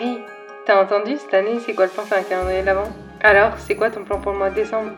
Hey, t'as entendu cette année, c'est quoi le plan faire un calendrier l'avant? Alors, c'est quoi ton plan pour le mois de décembre?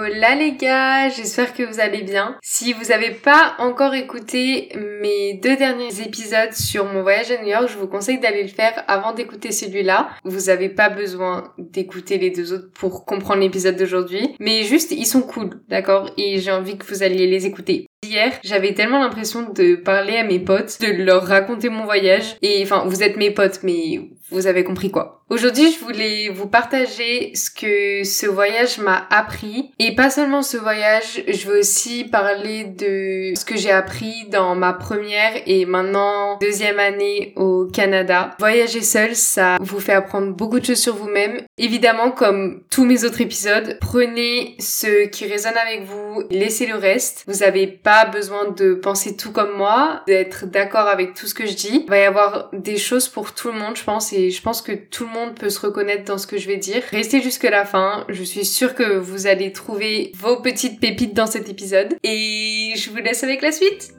Hola les gars, j'espère que vous allez bien. Si vous n'avez pas encore écouté mes deux derniers épisodes sur mon voyage à New York, je vous conseille d'aller le faire avant d'écouter celui-là. Vous n'avez pas besoin d'écouter les deux autres pour comprendre l'épisode d'aujourd'hui, mais juste ils sont cool, d'accord? Et j'ai envie que vous alliez les écouter. Hier, j'avais tellement l'impression de parler à mes potes, de leur raconter mon voyage. Et enfin, vous êtes mes potes, mais vous avez compris quoi. Aujourd'hui, je voulais vous partager ce que ce voyage m'a appris. Et pas seulement ce voyage, je veux aussi parler de ce que j'ai appris dans ma première et maintenant deuxième année au Canada. Voyager seul, ça vous fait apprendre beaucoup de choses sur vous-même. Évidemment, comme tous mes autres épisodes, prenez ce qui résonne avec vous, laissez le reste. Vous avez pas besoin de penser tout comme moi, d'être d'accord avec tout ce que je dis. Il va y avoir des choses pour tout le monde, je pense, je pense que tout le monde peut se reconnaître dans ce que je vais dire. Restez jusqu'à la fin, je suis sûre que vous allez trouver vos petites pépites dans cet épisode. Et je vous laisse avec la suite.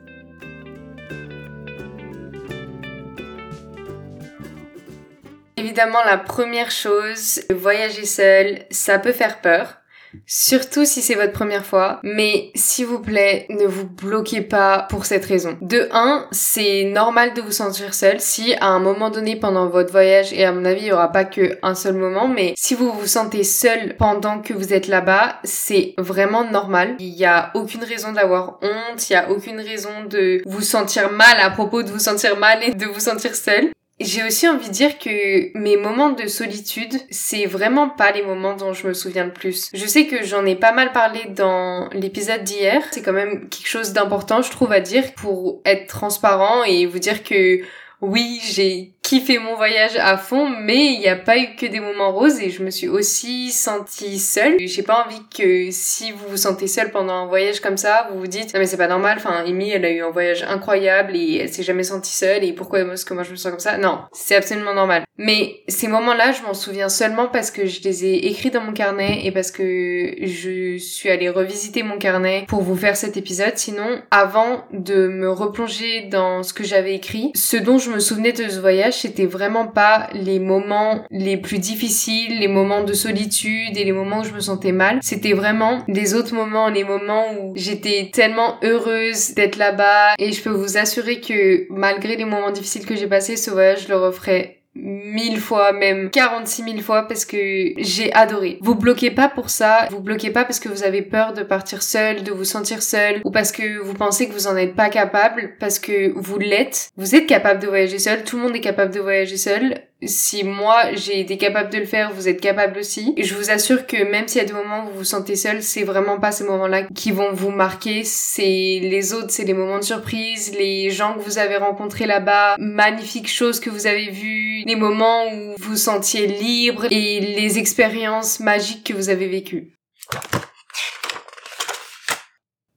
Évidemment, la première chose, voyager seul, ça peut faire peur. Surtout si c'est votre première fois, mais s'il vous plaît, ne vous bloquez pas pour cette raison. De 1, c'est normal de vous sentir seul si à un moment donné pendant votre voyage, et à mon avis il n'y aura pas que un seul moment, mais si vous vous sentez seul pendant que vous êtes là-bas, c'est vraiment normal. Il n'y a aucune raison d'avoir honte, il n'y a aucune raison de vous sentir mal à propos de vous sentir mal et de vous sentir seul. J'ai aussi envie de dire que mes moments de solitude, c'est vraiment pas les moments dont je me souviens le plus. Je sais que j'en ai pas mal parlé dans l'épisode d'hier. C'est quand même quelque chose d'important, je trouve, à dire pour être transparent et vous dire que oui, j'ai kiffé mon voyage à fond, mais il n'y a pas eu que des moments roses et je me suis aussi sentie seule. J'ai pas envie que si vous vous sentez seule pendant un voyage comme ça, vous vous dites non mais c'est pas normal. Enfin, Amy, elle a eu un voyage incroyable et elle s'est jamais sentie seule et pourquoi est-ce que moi je me sens comme ça? Non, c'est absolument normal. Mais ces moments-là, je m'en souviens seulement parce que je les ai écrits dans mon carnet et parce que je suis allée revisiter mon carnet pour vous faire cet épisode. Sinon, avant de me replonger dans ce que j'avais écrit, ce dont je me souvenais de ce voyage, c'était vraiment pas les moments les plus difficiles, les moments de solitude et les moments où je me sentais mal. C'était vraiment les autres moments, les moments où j'étais tellement heureuse d'être là-bas et je peux vous assurer que malgré les moments difficiles que j'ai passés, ce voyage, je le referai mille fois, même 46 000 fois parce que j'ai adoré. Vous bloquez pas pour ça, vous bloquez pas parce que vous avez peur de partir seul, de vous sentir seul ou parce que vous pensez que vous en êtes pas capable parce que vous l'êtes. Vous êtes capable de voyager seul, tout le monde est capable de voyager seul si moi j'ai été capable de le faire, vous êtes capable aussi. Et je vous assure que même s'il y a des moments où vous vous sentez seul, c'est vraiment pas ces moments-là qui vont vous marquer. C'est les autres, c'est les moments de surprise, les gens que vous avez rencontrés là-bas, magnifiques choses que vous avez vues, les moments où vous vous sentiez libre et les expériences magiques que vous avez vécues.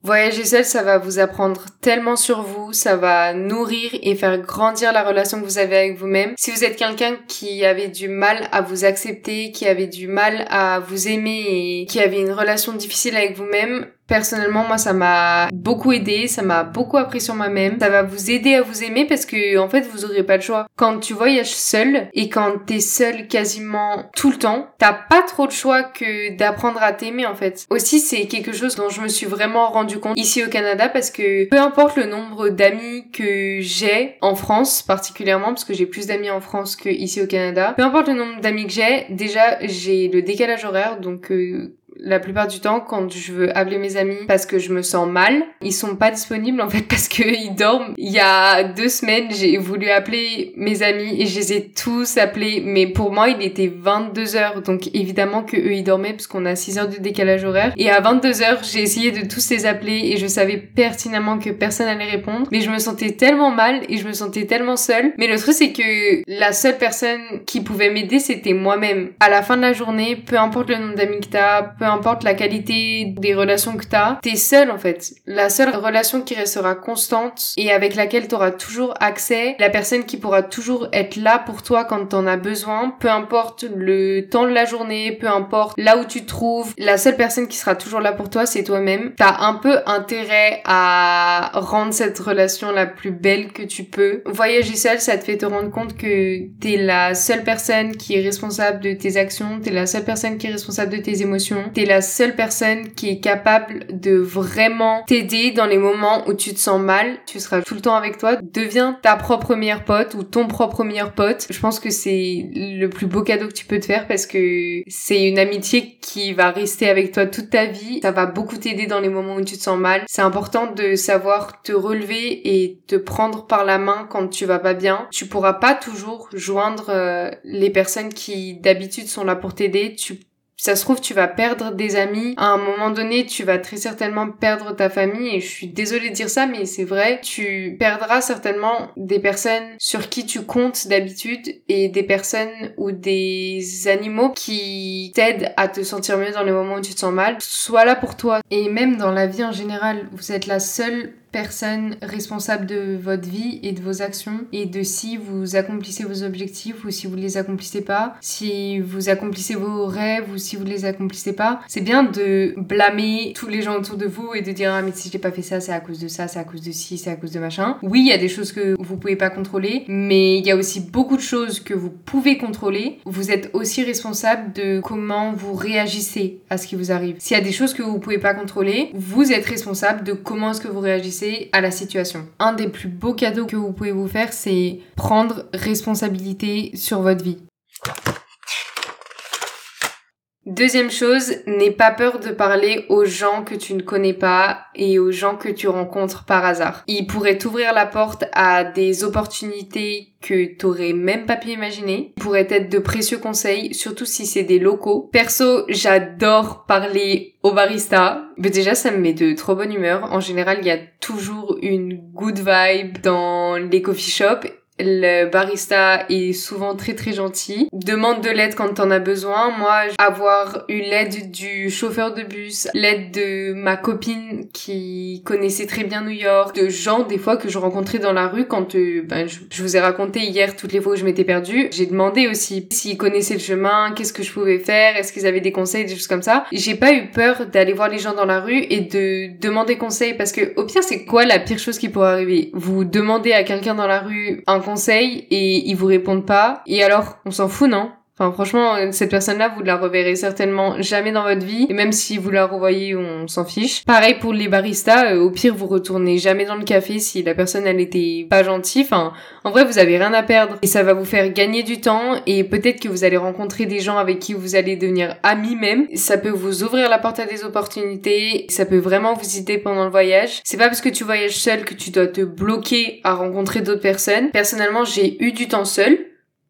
Voyager seul, ça va vous apprendre tellement sur vous, ça va nourrir et faire grandir la relation que vous avez avec vous-même. Si vous êtes quelqu'un qui avait du mal à vous accepter, qui avait du mal à vous aimer et qui avait une relation difficile avec vous-même, Personnellement, moi, ça m'a beaucoup aidé, ça m'a beaucoup appris sur moi-même. Ça va vous aider à vous aimer parce que, en fait, vous aurez pas le choix. Quand tu voyages seul et quand t'es seul quasiment tout le temps, t'as pas trop de choix que d'apprendre à t'aimer, en fait. Aussi, c'est quelque chose dont je me suis vraiment rendu compte ici au Canada parce que peu importe le nombre d'amis que j'ai en France, particulièrement, parce que j'ai plus d'amis en France que ici au Canada, peu importe le nombre d'amis que j'ai, déjà, j'ai le décalage horaire, donc, euh, la plupart du temps, quand je veux appeler mes amis parce que je me sens mal, ils sont pas disponibles en fait parce qu'ils dorment. Il y a deux semaines, j'ai voulu appeler mes amis et je les ai tous appelés, mais pour moi, il était 22 heures, donc évidemment que eux ils dormaient parce qu'on a 6 heures de décalage horaire. Et à 22 heures, j'ai essayé de tous les appeler et je savais pertinemment que personne allait répondre, mais je me sentais tellement mal et je me sentais tellement seule. Mais le truc c'est que la seule personne qui pouvait m'aider, c'était moi-même. À la fin de la journée, peu importe le nombre d'amis que t'as, peu importe la qualité des relations que t'as, t'es seul en fait. La seule relation qui restera constante et avec laquelle t'auras toujours accès, la personne qui pourra toujours être là pour toi quand t'en as besoin, peu importe le temps de la journée, peu importe là où tu te trouves, la seule personne qui sera toujours là pour toi, c'est toi-même. T'as un peu intérêt à rendre cette relation la plus belle que tu peux. Voyager seul, ça te fait te rendre compte que t'es la seule personne qui est responsable de tes actions, t'es la seule personne qui est responsable de tes émotions, t'es la seule personne qui est capable de vraiment t'aider dans les moments où tu te sens mal. Tu seras tout le temps avec toi. Deviens ta propre meilleure pote ou ton propre meilleur pote. Je pense que c'est le plus beau cadeau que tu peux te faire parce que c'est une amitié qui va rester avec toi toute ta vie. Ça va beaucoup t'aider dans les moments où tu te sens mal. C'est important de savoir te relever et te prendre par la main quand tu vas pas bien. Tu pourras pas toujours joindre euh, les personnes qui d'habitude sont là pour t'aider. Ça se trouve, tu vas perdre des amis. À un moment donné, tu vas très certainement perdre ta famille. Et je suis désolée de dire ça, mais c'est vrai. Tu perdras certainement des personnes sur qui tu comptes d'habitude et des personnes ou des animaux qui t'aident à te sentir mieux dans les moments où tu te sens mal. Sois là pour toi. Et même dans la vie en général, vous êtes la seule personne responsable de votre vie et de vos actions et de si vous accomplissez vos objectifs ou si vous les accomplissez pas, si vous accomplissez vos rêves ou si vous les accomplissez pas. C'est bien de blâmer tous les gens autour de vous et de dire ah mais si j'ai pas fait ça c'est à cause de ça, c'est à cause de ci, c'est à cause de machin. Oui, il y a des choses que vous pouvez pas contrôler, mais il y a aussi beaucoup de choses que vous pouvez contrôler. Vous êtes aussi responsable de comment vous réagissez à ce qui vous arrive. S'il y a des choses que vous pouvez pas contrôler, vous êtes responsable de comment est-ce que vous réagissez à la situation. Un des plus beaux cadeaux que vous pouvez vous faire, c'est prendre responsabilité sur votre vie. Deuxième chose, n'aie pas peur de parler aux gens que tu ne connais pas et aux gens que tu rencontres par hasard. Ils pourraient t'ouvrir la porte à des opportunités que t'aurais même pas pu imaginer. Ils pourraient être de précieux conseils, surtout si c'est des locaux. Perso, j'adore parler aux baristas. Mais déjà, ça me met de trop bonne humeur. En général, il y a toujours une good vibe dans les coffee shops le barista est souvent très très gentil. Demande de l'aide quand t'en as besoin. Moi, avoir eu l'aide du chauffeur de bus, l'aide de ma copine qui connaissait très bien New York, de gens des fois que je rencontrais dans la rue quand euh, ben, je, vous ai raconté hier toutes les fois où je m'étais perdue. J'ai demandé aussi s'ils connaissaient le chemin, qu'est-ce que je pouvais faire, est-ce qu'ils avaient des conseils, des choses comme ça. J'ai pas eu peur d'aller voir les gens dans la rue et de demander conseil parce que au pire c'est quoi la pire chose qui pourrait arriver? Vous demandez à quelqu'un dans la rue un conseil et ils vous répondent pas. Et alors, on s'en fout, non? Franchement, cette personne-là, vous la reverrez certainement jamais dans votre vie. Et même si vous la revoyez, on s'en fiche. Pareil pour les baristas. Euh, au pire, vous retournez jamais dans le café si la personne, elle était pas gentille. En vrai, vous avez rien à perdre. Et ça va vous faire gagner du temps. Et peut-être que vous allez rencontrer des gens avec qui vous allez devenir amis même. Ça peut vous ouvrir la porte à des opportunités. Ça peut vraiment vous aider pendant le voyage. C'est pas parce que tu voyages seul que tu dois te bloquer à rencontrer d'autres personnes. Personnellement, j'ai eu du temps seul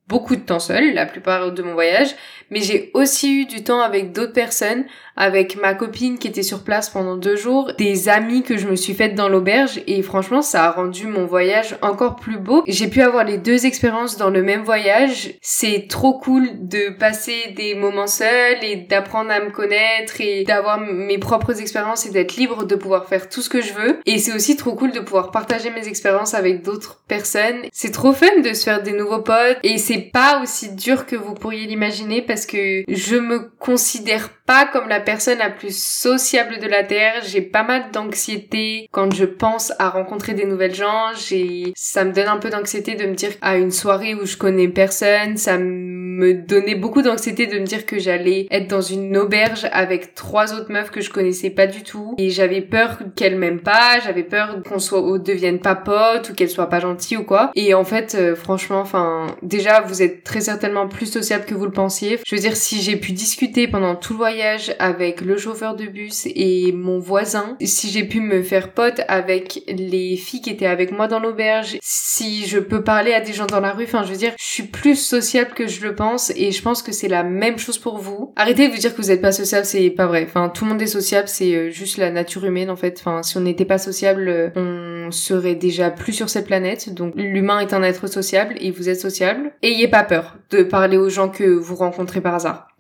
beaucoup de temps seul la plupart de mon voyage, mais j'ai aussi eu du temps avec d'autres personnes avec ma copine qui était sur place pendant deux jours, des amis que je me suis faites dans l'auberge et franchement ça a rendu mon voyage encore plus beau. J'ai pu avoir les deux expériences dans le même voyage. C'est trop cool de passer des moments seuls et d'apprendre à me connaître et d'avoir mes propres expériences et d'être libre de pouvoir faire tout ce que je veux. Et c'est aussi trop cool de pouvoir partager mes expériences avec d'autres personnes. C'est trop fun de se faire des nouveaux potes et c'est pas aussi dur que vous pourriez l'imaginer parce que je me considère pas comme la personne la plus sociable de la Terre. J'ai pas mal d'anxiété quand je pense à rencontrer des nouvelles gens. J'ai, ça me donne un peu d'anxiété de me dire à une soirée où je connais personne. Ça me donnait beaucoup d'anxiété de me dire que j'allais être dans une auberge avec trois autres meufs que je connaissais pas du tout. Et j'avais peur qu'elles m'aiment pas. J'avais peur qu'on soit, devienne pas potes ou qu'elles soient pas gentilles ou quoi. Et en fait, euh, franchement, enfin, déjà, vous êtes très certainement plus sociable que vous le pensiez. Je veux dire, si j'ai pu discuter pendant tout le voyage avec le chauffeur de bus et mon voisin, si j'ai pu me faire pote avec les filles qui étaient avec moi dans l'auberge, si je peux parler à des gens dans la rue, enfin je veux dire, je suis plus sociable que je le et je pense que c'est la même chose pour vous. Arrêtez de vous dire que vous n'êtes pas sociable, c'est pas vrai. Enfin tout le monde est sociable, c'est euh, juste la nature humaine en fait. Enfin si on n'était pas sociable, euh, on serait déjà plus sur cette planète. Donc l'humain est un être sociable et vous êtes sociable. Ayez pas peur de parler aux gens que vous rencontrez par hasard.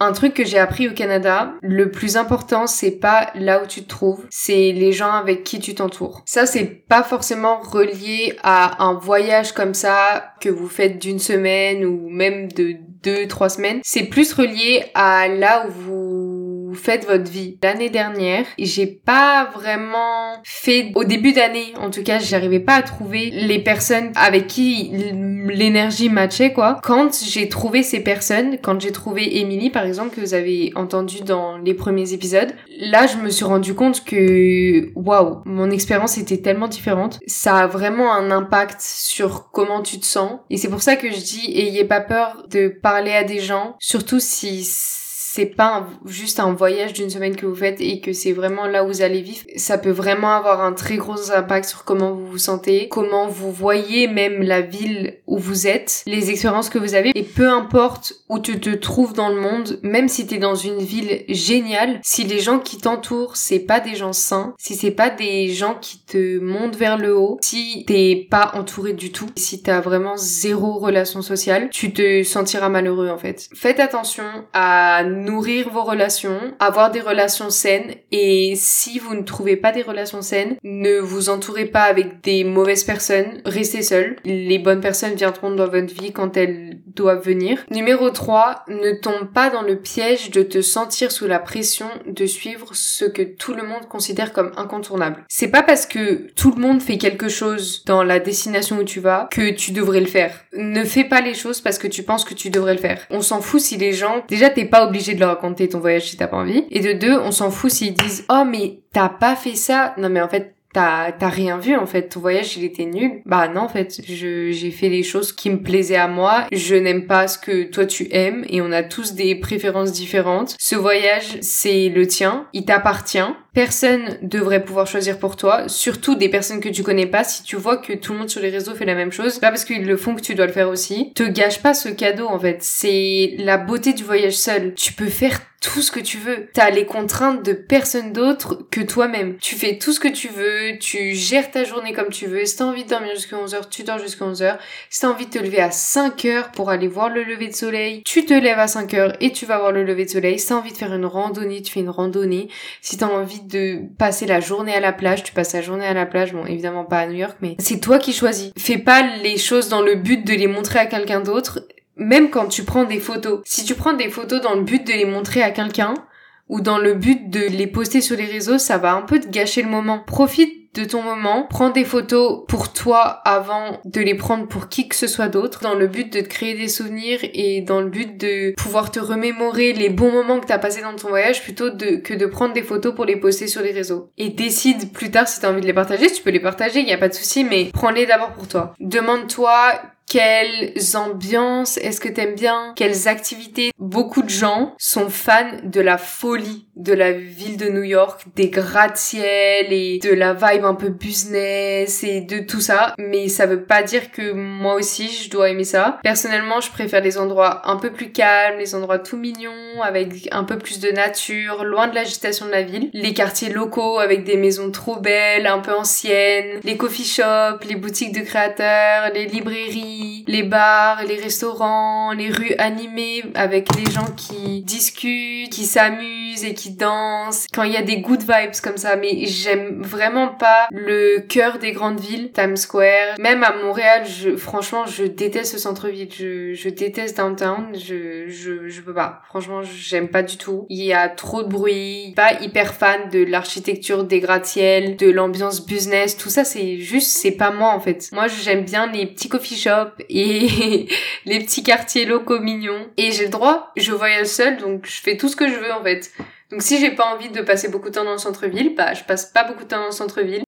Un truc que j'ai appris au Canada, le plus important, c'est pas là où tu te trouves, c'est les gens avec qui tu t'entoures. Ça, c'est pas forcément relié à un voyage comme ça que vous faites d'une semaine ou même de deux, trois semaines. C'est plus relié à là où vous vous faites votre vie. L'année dernière, j'ai pas vraiment fait, au début d'année, en tout cas, j'arrivais pas à trouver les personnes avec qui l'énergie matchait, quoi. Quand j'ai trouvé ces personnes, quand j'ai trouvé Emily, par exemple, que vous avez entendu dans les premiers épisodes, là, je me suis rendu compte que, waouh, mon expérience était tellement différente. Ça a vraiment un impact sur comment tu te sens. Et c'est pour ça que je dis, ayez pas peur de parler à des gens, surtout si c'est pas juste un voyage d'une semaine que vous faites et que c'est vraiment là où vous allez vivre, ça peut vraiment avoir un très gros impact sur comment vous vous sentez, comment vous voyez même la ville où vous êtes, les expériences que vous avez et peu importe où tu te trouves dans le monde, même si t'es dans une ville géniale, si les gens qui t'entourent c'est pas des gens sains, si c'est pas des gens qui te montent vers le haut, si t'es pas entouré du tout, si t'as vraiment zéro relation sociale, tu te sentiras malheureux en fait. Faites attention à nourrir vos relations, avoir des relations saines et si vous ne trouvez pas des relations saines, ne vous entourez pas avec des mauvaises personnes, restez seul. Les bonnes personnes viendront dans votre vie quand elles doivent venir. Numéro 3, ne tombe pas dans le piège de te sentir sous la pression de suivre ce que tout le monde considère comme incontournable. C'est pas parce que tout le monde fait quelque chose dans la destination où tu vas que tu devrais le faire. Ne fais pas les choses parce que tu penses que tu devrais le faire. On s'en fout si les gens, déjà t'es pas obligé de leur raconter ton voyage si t'as pas envie. Et de deux, on s'en fout s'ils disent oh mais t'as pas fait ça. Non mais en fait t'as t'as rien vu en fait. Ton voyage il était nul. Bah non en fait je j'ai fait les choses qui me plaisaient à moi. Je n'aime pas ce que toi tu aimes. Et on a tous des préférences différentes. Ce voyage c'est le tien. Il t'appartient personne devrait pouvoir choisir pour toi surtout des personnes que tu connais pas si tu vois que tout le monde sur les réseaux fait la même chose pas parce qu'ils le font que tu dois le faire aussi te gâche pas ce cadeau en fait c'est la beauté du voyage seul tu peux faire tout ce que tu veux. T'as les contraintes de personne d'autre que toi-même. Tu fais tout ce que tu veux, tu gères ta journée comme tu veux. Si t'as envie de dormir jusqu'à 11h, tu dors jusqu'à 11h. Si t'as envie de te lever à 5h pour aller voir le lever de soleil, tu te lèves à 5h et tu vas voir le lever de soleil. Si t'as envie de faire une randonnée, tu fais une randonnée. Si t'as de passer la journée à la plage, tu passes la journée à la plage. Bon, évidemment pas à New York, mais c'est toi qui choisis. Fais pas les choses dans le but de les montrer à quelqu'un d'autre même quand tu prends des photos, si tu prends des photos dans le but de les montrer à quelqu'un, ou dans le but de les poster sur les réseaux, ça va un peu te gâcher le moment. Profite de ton moment, prends des photos pour toi avant de les prendre pour qui que ce soit d'autre, dans le but de te créer des souvenirs et dans le but de pouvoir te remémorer les bons moments que t'as passés dans ton voyage plutôt que de prendre des photos pour les poster sur les réseaux. Et décide plus tard si t'as envie de les partager, tu peux les partager, il y a pas de souci, mais prends-les d'abord pour toi. Demande-toi quelles ambiances est-ce que t'aimes bien? Quelles activités? Beaucoup de gens sont fans de la folie de la ville de New York, des gratte-ciel et de la vibe un peu business et de tout ça. Mais ça veut pas dire que moi aussi je dois aimer ça. Personnellement, je préfère les endroits un peu plus calmes, les endroits tout mignons, avec un peu plus de nature, loin de l'agitation de la ville. Les quartiers locaux avec des maisons trop belles, un peu anciennes, les coffee shops, les boutiques de créateurs, les librairies les bars, les restaurants, les rues animées avec les gens qui discutent, qui s'amusent et qui dansent. Quand il y a des good vibes comme ça, mais j'aime vraiment pas le cœur des grandes villes, Times Square. Même à Montréal, je, franchement, je déteste ce centre-ville. Je, je déteste downtown. Je, je, je peux pas. Franchement, j'aime pas du tout. Il y a trop de bruit. Pas hyper fan de l'architecture des gratte-ciel, de l'ambiance business. Tout ça, c'est juste, c'est pas moi en fait. Moi, j'aime bien les petits coffee shops et les petits quartiers locaux mignons. Et j'ai le droit, je voyage seule, donc je fais tout ce que je veux en fait. Donc si j'ai pas envie de passer beaucoup de temps dans le centre-ville, bah je passe pas beaucoup de temps dans le centre-ville.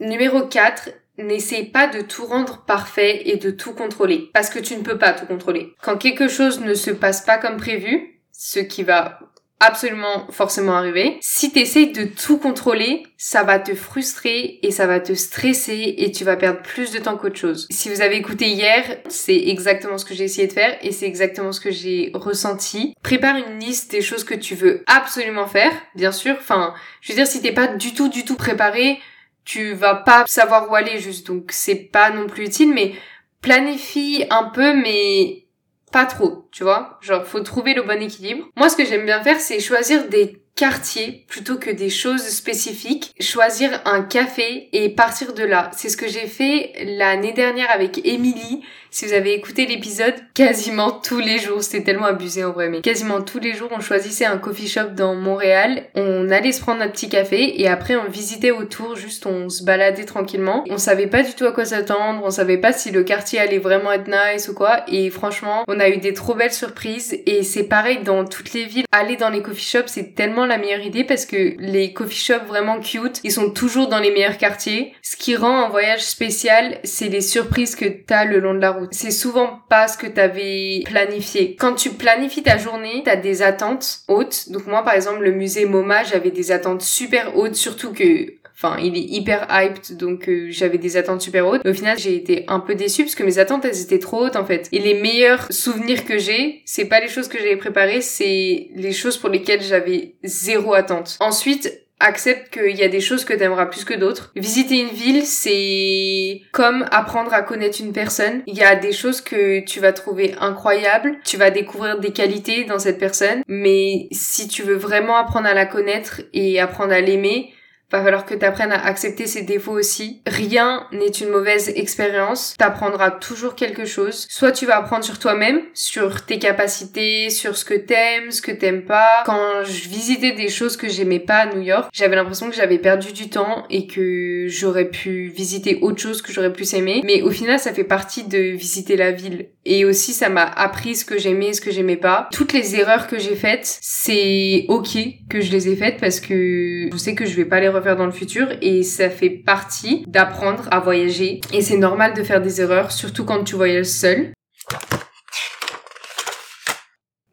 Numéro 4, n'essaie pas de tout rendre parfait et de tout contrôler. Parce que tu ne peux pas tout contrôler. Quand quelque chose ne se passe pas comme prévu, ce qui va absolument forcément arriver. Si t'essayes de tout contrôler, ça va te frustrer et ça va te stresser et tu vas perdre plus de temps qu'autre chose. Si vous avez écouté hier, c'est exactement ce que j'ai essayé de faire et c'est exactement ce que j'ai ressenti. Prépare une liste des choses que tu veux absolument faire, bien sûr. Enfin, je veux dire, si t'es pas du tout, du tout préparé, tu vas pas savoir où aller juste. Donc c'est pas non plus utile, mais planifie un peu, mais pas trop, tu vois. Genre, faut trouver le bon équilibre. Moi, ce que j'aime bien faire, c'est choisir des quartiers plutôt que des choses spécifiques, choisir un café et partir de là. C'est ce que j'ai fait l'année dernière avec Émilie. Si vous avez écouté l'épisode, quasiment tous les jours, c'était tellement abusé en vrai, mais quasiment tous les jours, on choisissait un coffee shop dans Montréal, on allait se prendre un petit café et après on visitait autour, juste on se baladait tranquillement. On savait pas du tout à quoi s'attendre, on savait pas si le quartier allait vraiment être nice ou quoi, et franchement, on a eu des trop belles surprises et c'est pareil dans toutes les villes. Aller dans les coffee shops, c'est tellement la meilleure idée parce que les coffee shops vraiment cute, ils sont toujours dans les meilleurs quartiers. Ce qui rend un voyage spécial, c'est les surprises que t'as le long de la route c'est souvent pas ce que t'avais planifié. Quand tu planifies ta journée, t'as des attentes hautes. Donc moi, par exemple, le musée MoMA, j'avais des attentes super hautes, surtout que Enfin, il est hyper hyped, donc euh, j'avais des attentes super hautes. au final, j'ai été un peu déçue parce que mes attentes, elles étaient trop hautes en fait. Et les meilleurs souvenirs que j'ai, c'est pas les choses que j'avais préparées, c'est les choses pour lesquelles j'avais zéro attente. Ensuite, accepte qu'il y a des choses que t'aimeras plus que d'autres. Visiter une ville, c'est comme apprendre à connaître une personne. Il y a des choses que tu vas trouver incroyables, tu vas découvrir des qualités dans cette personne, mais si tu veux vraiment apprendre à la connaître et apprendre à l'aimer, va falloir que tu apprennes à accepter ses défauts aussi. Rien n'est une mauvaise expérience. T'apprendras toujours quelque chose. Soit tu vas apprendre sur toi-même, sur tes capacités, sur ce que t'aimes, ce que t'aimes pas. Quand je visitais des choses que j'aimais pas à New York, j'avais l'impression que j'avais perdu du temps et que j'aurais pu visiter autre chose que j'aurais plus aimé. Mais au final, ça fait partie de visiter la ville. Et aussi, ça m'a appris ce que j'aimais et ce que j'aimais pas. Toutes les erreurs que j'ai faites, c'est ok que je les ai faites parce que je sais que je vais pas les faire dans le futur et ça fait partie d'apprendre à voyager et c'est normal de faire des erreurs, surtout quand tu voyages seul.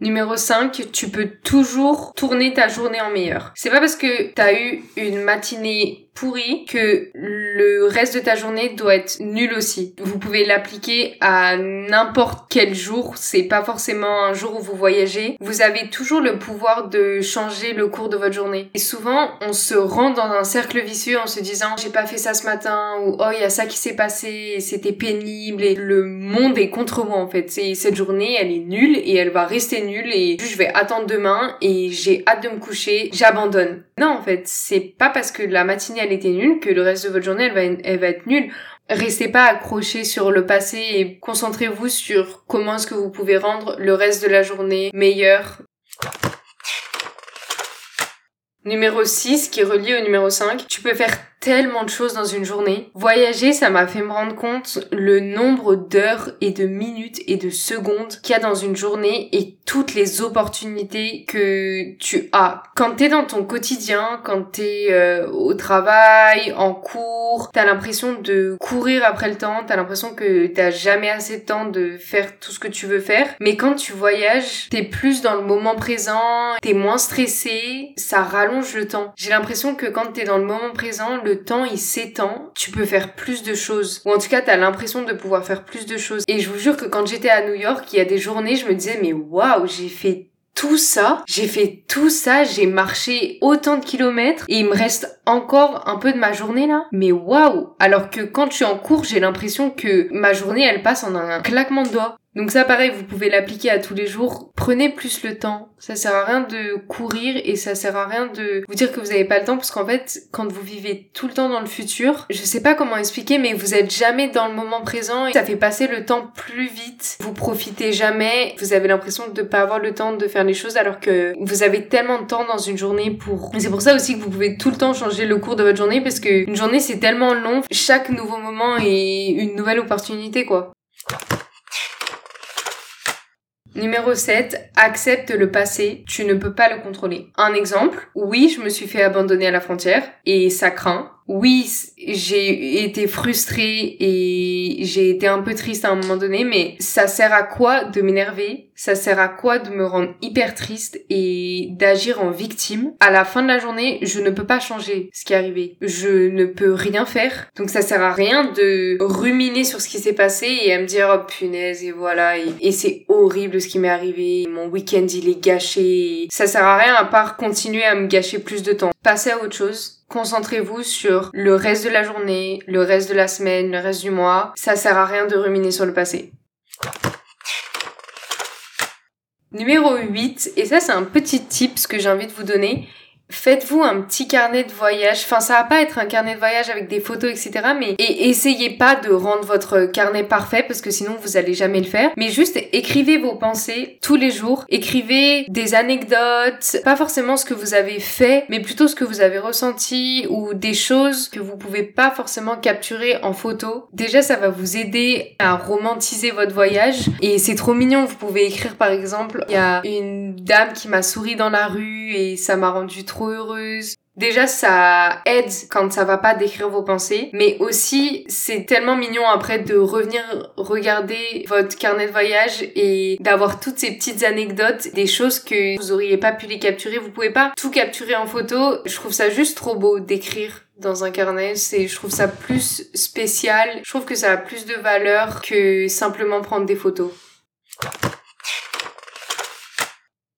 Numéro 5, tu peux toujours tourner ta journée en meilleur. C'est pas parce que t'as eu une matinée pourri que le reste de ta journée doit être nul aussi. Vous pouvez l'appliquer à n'importe quel jour, c'est pas forcément un jour où vous voyagez. Vous avez toujours le pouvoir de changer le cours de votre journée. Et souvent, on se rend dans un cercle vicieux en se disant j'ai pas fait ça ce matin ou oh il y a ça qui s'est passé, c'était pénible et le monde est contre moi en fait. C'est cette journée, elle est nulle et elle va rester nulle et je vais attendre demain et j'ai hâte de me coucher, j'abandonne. Non en fait, c'est pas parce que la matinée elle était nulle, que le reste de votre journée, elle va, elle va être nulle. Restez pas accroché sur le passé et concentrez-vous sur comment est-ce que vous pouvez rendre le reste de la journée meilleur. Numéro 6, qui est relié au numéro 5, tu peux faire tellement de choses dans une journée. Voyager, ça m'a fait me rendre compte le nombre d'heures et de minutes et de secondes qu'il y a dans une journée et toutes les opportunités que tu as. Quand t'es dans ton quotidien, quand t'es euh, au travail, en cours, t'as l'impression de courir après le temps, t'as l'impression que t'as jamais assez de temps de faire tout ce que tu veux faire. Mais quand tu voyages, t'es plus dans le moment présent, t'es moins stressé, ça rallonge le temps. J'ai l'impression que quand t'es dans le moment présent, le temps il s'étend, tu peux faire plus de choses. Ou en tout cas, t'as l'impression de pouvoir faire plus de choses. Et je vous jure que quand j'étais à New York, il y a des journées, je me disais, mais waouh, j'ai fait tout ça, j'ai fait tout ça, j'ai marché autant de kilomètres et il me reste encore un peu de ma journée là. Mais waouh Alors que quand je suis en cours, j'ai l'impression que ma journée elle passe en un claquement de doigts. Donc ça pareil, vous pouvez l'appliquer à tous les jours. Prenez plus le temps. Ça sert à rien de courir et ça sert à rien de vous dire que vous avez pas le temps parce qu'en fait, quand vous vivez tout le temps dans le futur, je sais pas comment expliquer mais vous êtes jamais dans le moment présent et ça fait passer le temps plus vite. Vous profitez jamais, vous avez l'impression de pas avoir le temps de faire les choses alors que vous avez tellement de temps dans une journée pour C'est pour ça aussi que vous pouvez tout le temps changer le cours de votre journée parce que une journée c'est tellement long, chaque nouveau moment est une nouvelle opportunité quoi. Numéro 7, accepte le passé, tu ne peux pas le contrôler. Un exemple, oui, je me suis fait abandonner à la frontière et ça craint, oui, j'ai été frustrée et j'ai été un peu triste à un moment donné, mais ça sert à quoi de m'énerver? Ça sert à quoi de me rendre hyper triste et d'agir en victime? À la fin de la journée, je ne peux pas changer ce qui est arrivé. Je ne peux rien faire. Donc ça sert à rien de ruminer sur ce qui s'est passé et à me dire oh punaise et voilà et, et c'est horrible ce qui m'est arrivé. Mon week-end il est gâché. Ça sert à rien à part continuer à me gâcher plus de temps. Passez à autre chose Concentrez-vous sur le reste de la journée, le reste de la semaine, le reste du mois. Ça sert à rien de ruminer sur le passé. Numéro 8, et ça c'est un petit tip que j'ai envie de vous donner, Faites-vous un petit carnet de voyage. Enfin, ça va pas être un carnet de voyage avec des photos, etc. Mais et essayez pas de rendre votre carnet parfait parce que sinon vous allez jamais le faire. Mais juste écrivez vos pensées tous les jours. Écrivez des anecdotes, pas forcément ce que vous avez fait, mais plutôt ce que vous avez ressenti ou des choses que vous pouvez pas forcément capturer en photo. Déjà, ça va vous aider à romantiser votre voyage et c'est trop mignon. Vous pouvez écrire par exemple, il y a une dame qui m'a souri dans la rue et ça m'a rendu trop heureuse. Déjà, ça aide quand ça va pas d'écrire vos pensées, mais aussi c'est tellement mignon après de revenir regarder votre carnet de voyage et d'avoir toutes ces petites anecdotes, des choses que vous auriez pas pu les capturer. Vous pouvez pas tout capturer en photo. Je trouve ça juste trop beau d'écrire dans un carnet, c'est je trouve ça plus spécial. Je trouve que ça a plus de valeur que simplement prendre des photos.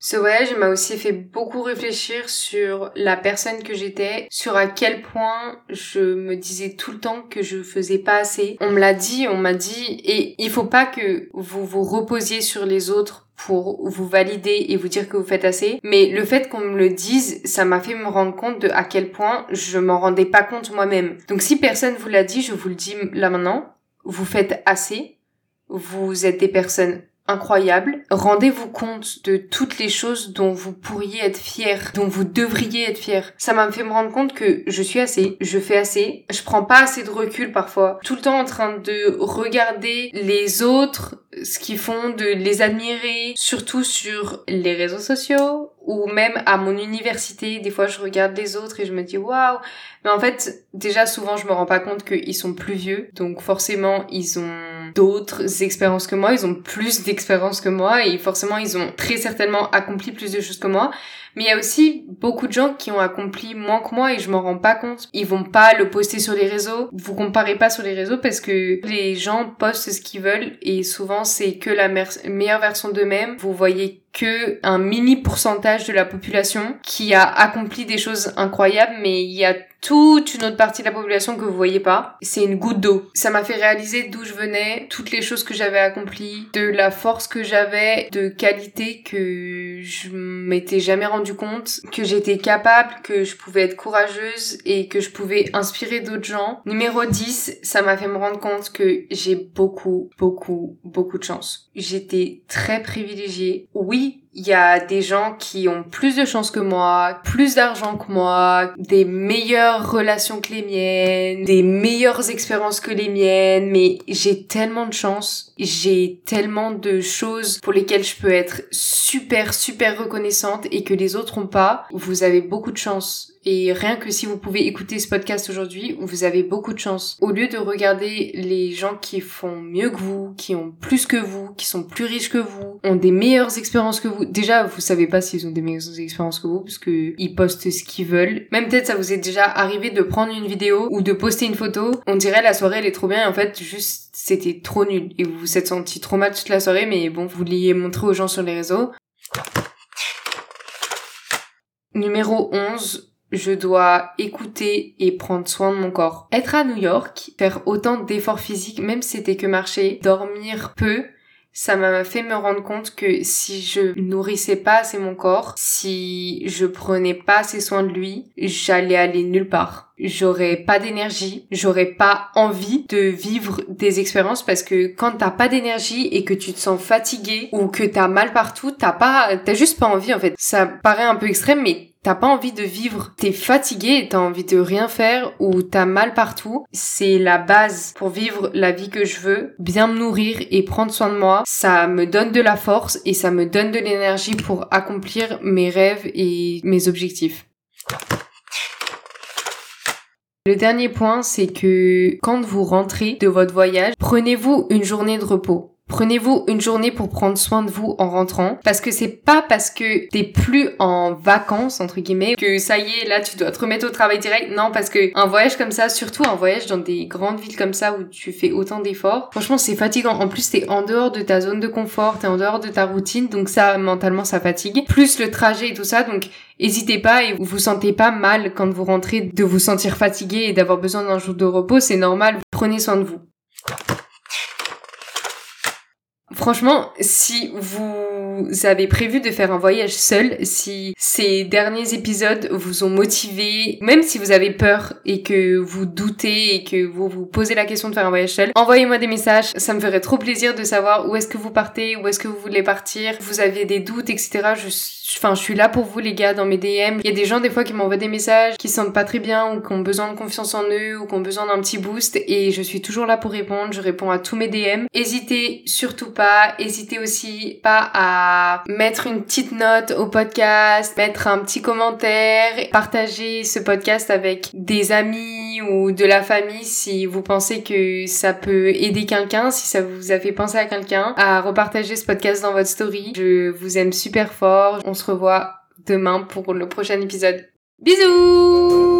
Ce voyage m'a aussi fait beaucoup réfléchir sur la personne que j'étais, sur à quel point je me disais tout le temps que je faisais pas assez. On me l'a dit, on m'a dit, et il faut pas que vous vous reposiez sur les autres pour vous valider et vous dire que vous faites assez. Mais le fait qu'on me le dise, ça m'a fait me rendre compte de à quel point je m'en rendais pas compte moi-même. Donc si personne vous l'a dit, je vous le dis là maintenant, vous faites assez. Vous êtes des personnes incroyable. Rendez-vous compte de toutes les choses dont vous pourriez être fier, dont vous devriez être fier. Ça m'a fait me rendre compte que je suis assez, je fais assez, je prends pas assez de recul parfois. Tout le temps en train de regarder les autres, ce qu'ils font, de les admirer, surtout sur les réseaux sociaux ou même à mon université. Des fois, je regarde les autres et je me dis waouh. Mais en fait, déjà souvent, je me rends pas compte qu'ils sont plus vieux, donc forcément, ils ont d'autres expériences que moi, ils ont plus d'expérience que moi et forcément ils ont très certainement accompli plus de choses que moi. Mais il y a aussi beaucoup de gens qui ont accompli moins que moi et je m'en rends pas compte. Ils vont pas le poster sur les réseaux. Vous comparez pas sur les réseaux parce que les gens postent ce qu'ils veulent et souvent c'est que la meilleure version d'eux-mêmes. Vous voyez que un mini pourcentage de la population qui a accompli des choses incroyables, mais il y a toute une autre partie de la population que vous voyez pas. C'est une goutte d'eau. Ça m'a fait réaliser d'où je venais, toutes les choses que j'avais accomplies, de la force que j'avais, de qualité que je m'étais jamais rendu compte, que j'étais capable, que je pouvais être courageuse et que je pouvais inspirer d'autres gens. Numéro 10, ça m'a fait me rendre compte que j'ai beaucoup, beaucoup, beaucoup de chance. J'étais très privilégiée. Oui, Bye. Il y a des gens qui ont plus de chance que moi, plus d'argent que moi, des meilleures relations que les miennes, des meilleures expériences que les miennes, mais j'ai tellement de chance, j'ai tellement de choses pour lesquelles je peux être super super reconnaissante et que les autres ont pas. Vous avez beaucoup de chance et rien que si vous pouvez écouter ce podcast aujourd'hui, vous avez beaucoup de chance. Au lieu de regarder les gens qui font mieux que vous, qui ont plus que vous, qui sont plus riches que vous, ont des meilleures expériences que vous. Déjà, vous savez pas s'ils ont des meilleures expériences que vous, parce que ils postent ce qu'ils veulent. Même peut-être ça vous est déjà arrivé de prendre une vidéo ou de poster une photo. On dirait la soirée elle est trop bien et en fait juste c'était trop nul. Et vous vous êtes senti trop mal toute la soirée, mais bon, vous l'ayez montré aux gens sur les réseaux. Numéro 11, je dois écouter et prendre soin de mon corps. Être à New York, faire autant d'efforts physiques, même si c'était que marcher, dormir peu, ça m'a fait me rendre compte que si je nourrissais pas assez mon corps, si je prenais pas assez soin de lui, j'allais aller nulle part. J'aurais pas d'énergie, j'aurais pas envie de vivre des expériences parce que quand t'as pas d'énergie et que tu te sens fatigué ou que t'as mal partout, t'as pas, t'as juste pas envie en fait. Ça paraît un peu extrême mais t'as pas envie de vivre, t'es fatigué, t'as envie de rien faire ou t'as mal partout, c'est la base pour vivre la vie que je veux, bien me nourrir et prendre soin de moi. Ça me donne de la force et ça me donne de l'énergie pour accomplir mes rêves et mes objectifs. Le dernier point, c'est que quand vous rentrez de votre voyage, prenez-vous une journée de repos. Prenez-vous une journée pour prendre soin de vous en rentrant parce que c'est pas parce que t'es plus en vacances entre guillemets que ça y est là tu dois te remettre au travail direct. Non parce que un voyage comme ça, surtout un voyage dans des grandes villes comme ça où tu fais autant d'efforts, franchement c'est fatigant. En plus t'es en dehors de ta zone de confort, t'es en dehors de ta routine donc ça mentalement ça fatigue. Plus le trajet et tout ça donc Hésitez pas et vous vous sentez pas mal quand vous rentrez de vous sentir fatigué et d'avoir besoin d'un jour de repos, c'est normal, prenez soin de vous franchement, si vous avez prévu de faire un voyage seul, si ces derniers épisodes vous ont motivé, même si vous avez peur et que vous doutez et que vous vous posez la question de faire un voyage seul, envoyez-moi des messages. Ça me ferait trop plaisir de savoir où est-ce que vous partez, où est-ce que vous voulez partir. Vous avez des doutes, etc. Je Enfin, je suis là pour vous les gars dans mes DM. Il y a des gens des fois qui m'envoient des messages qui sentent pas très bien ou qui ont besoin de confiance en eux ou qui ont besoin d'un petit boost et je suis toujours là pour répondre. Je réponds à tous mes DM. Hésitez surtout pas. Hésitez aussi pas à mettre une petite note au podcast, mettre un petit commentaire, partager ce podcast avec des amis ou de la famille si vous pensez que ça peut aider quelqu'un, si ça vous a fait penser à quelqu'un, à repartager ce podcast dans votre story. Je vous aime super fort. On se revoit demain pour le prochain épisode. Bisous